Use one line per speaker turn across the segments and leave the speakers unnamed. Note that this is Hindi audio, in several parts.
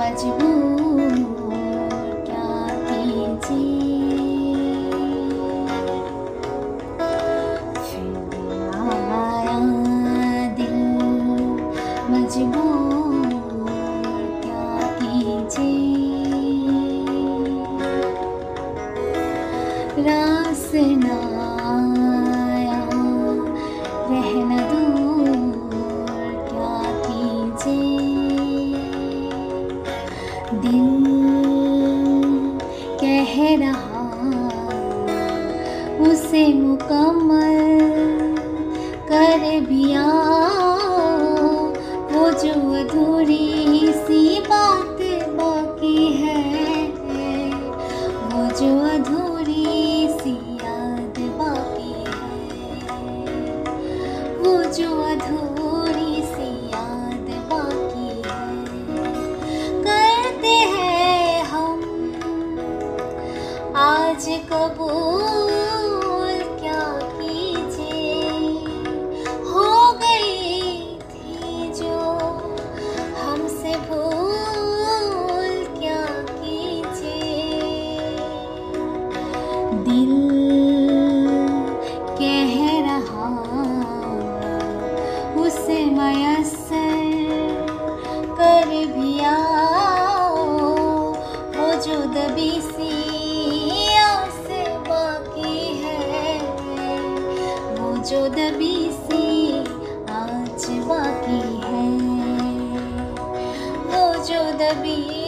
मजबूर क्या कीजिए? दिल मजबूर क्या कीजिए? रास कह रहा, उसे मुकम्मल कर भी वो जो अधूरी सी बात बाकी है, वो जो अधूरी सी याद बाकी है, वो जो अधूरी दिल कह रहा उसे मयसर कर भी आओ। वो जो दबी सी आस बाकी है, वो जो दबी सी आज बाकी है। वो जो दबी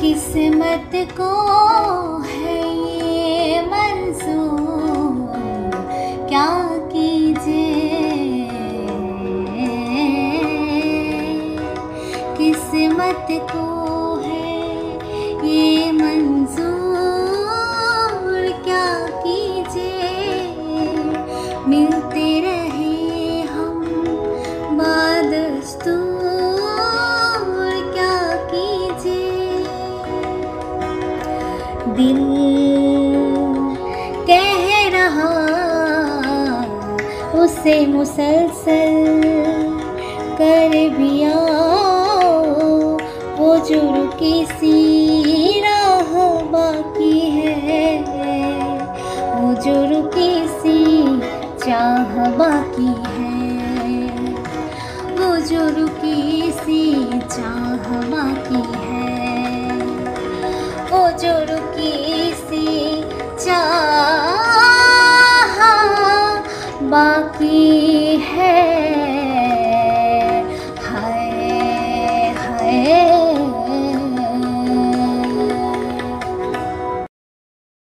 किस्मत को है ये मंजूर। क्या कीजिए? किस्मत को है ये मंजूर। क्या कीजिए? मिलते उसे मुसलसल कर भी आओ। वो जो रुकी सी राह बाकी है। वो जो रुकी सी चाह बाकी है। वो जो रुकी सी चाह बाकी है। वो जो रुकी सी चाह বাকি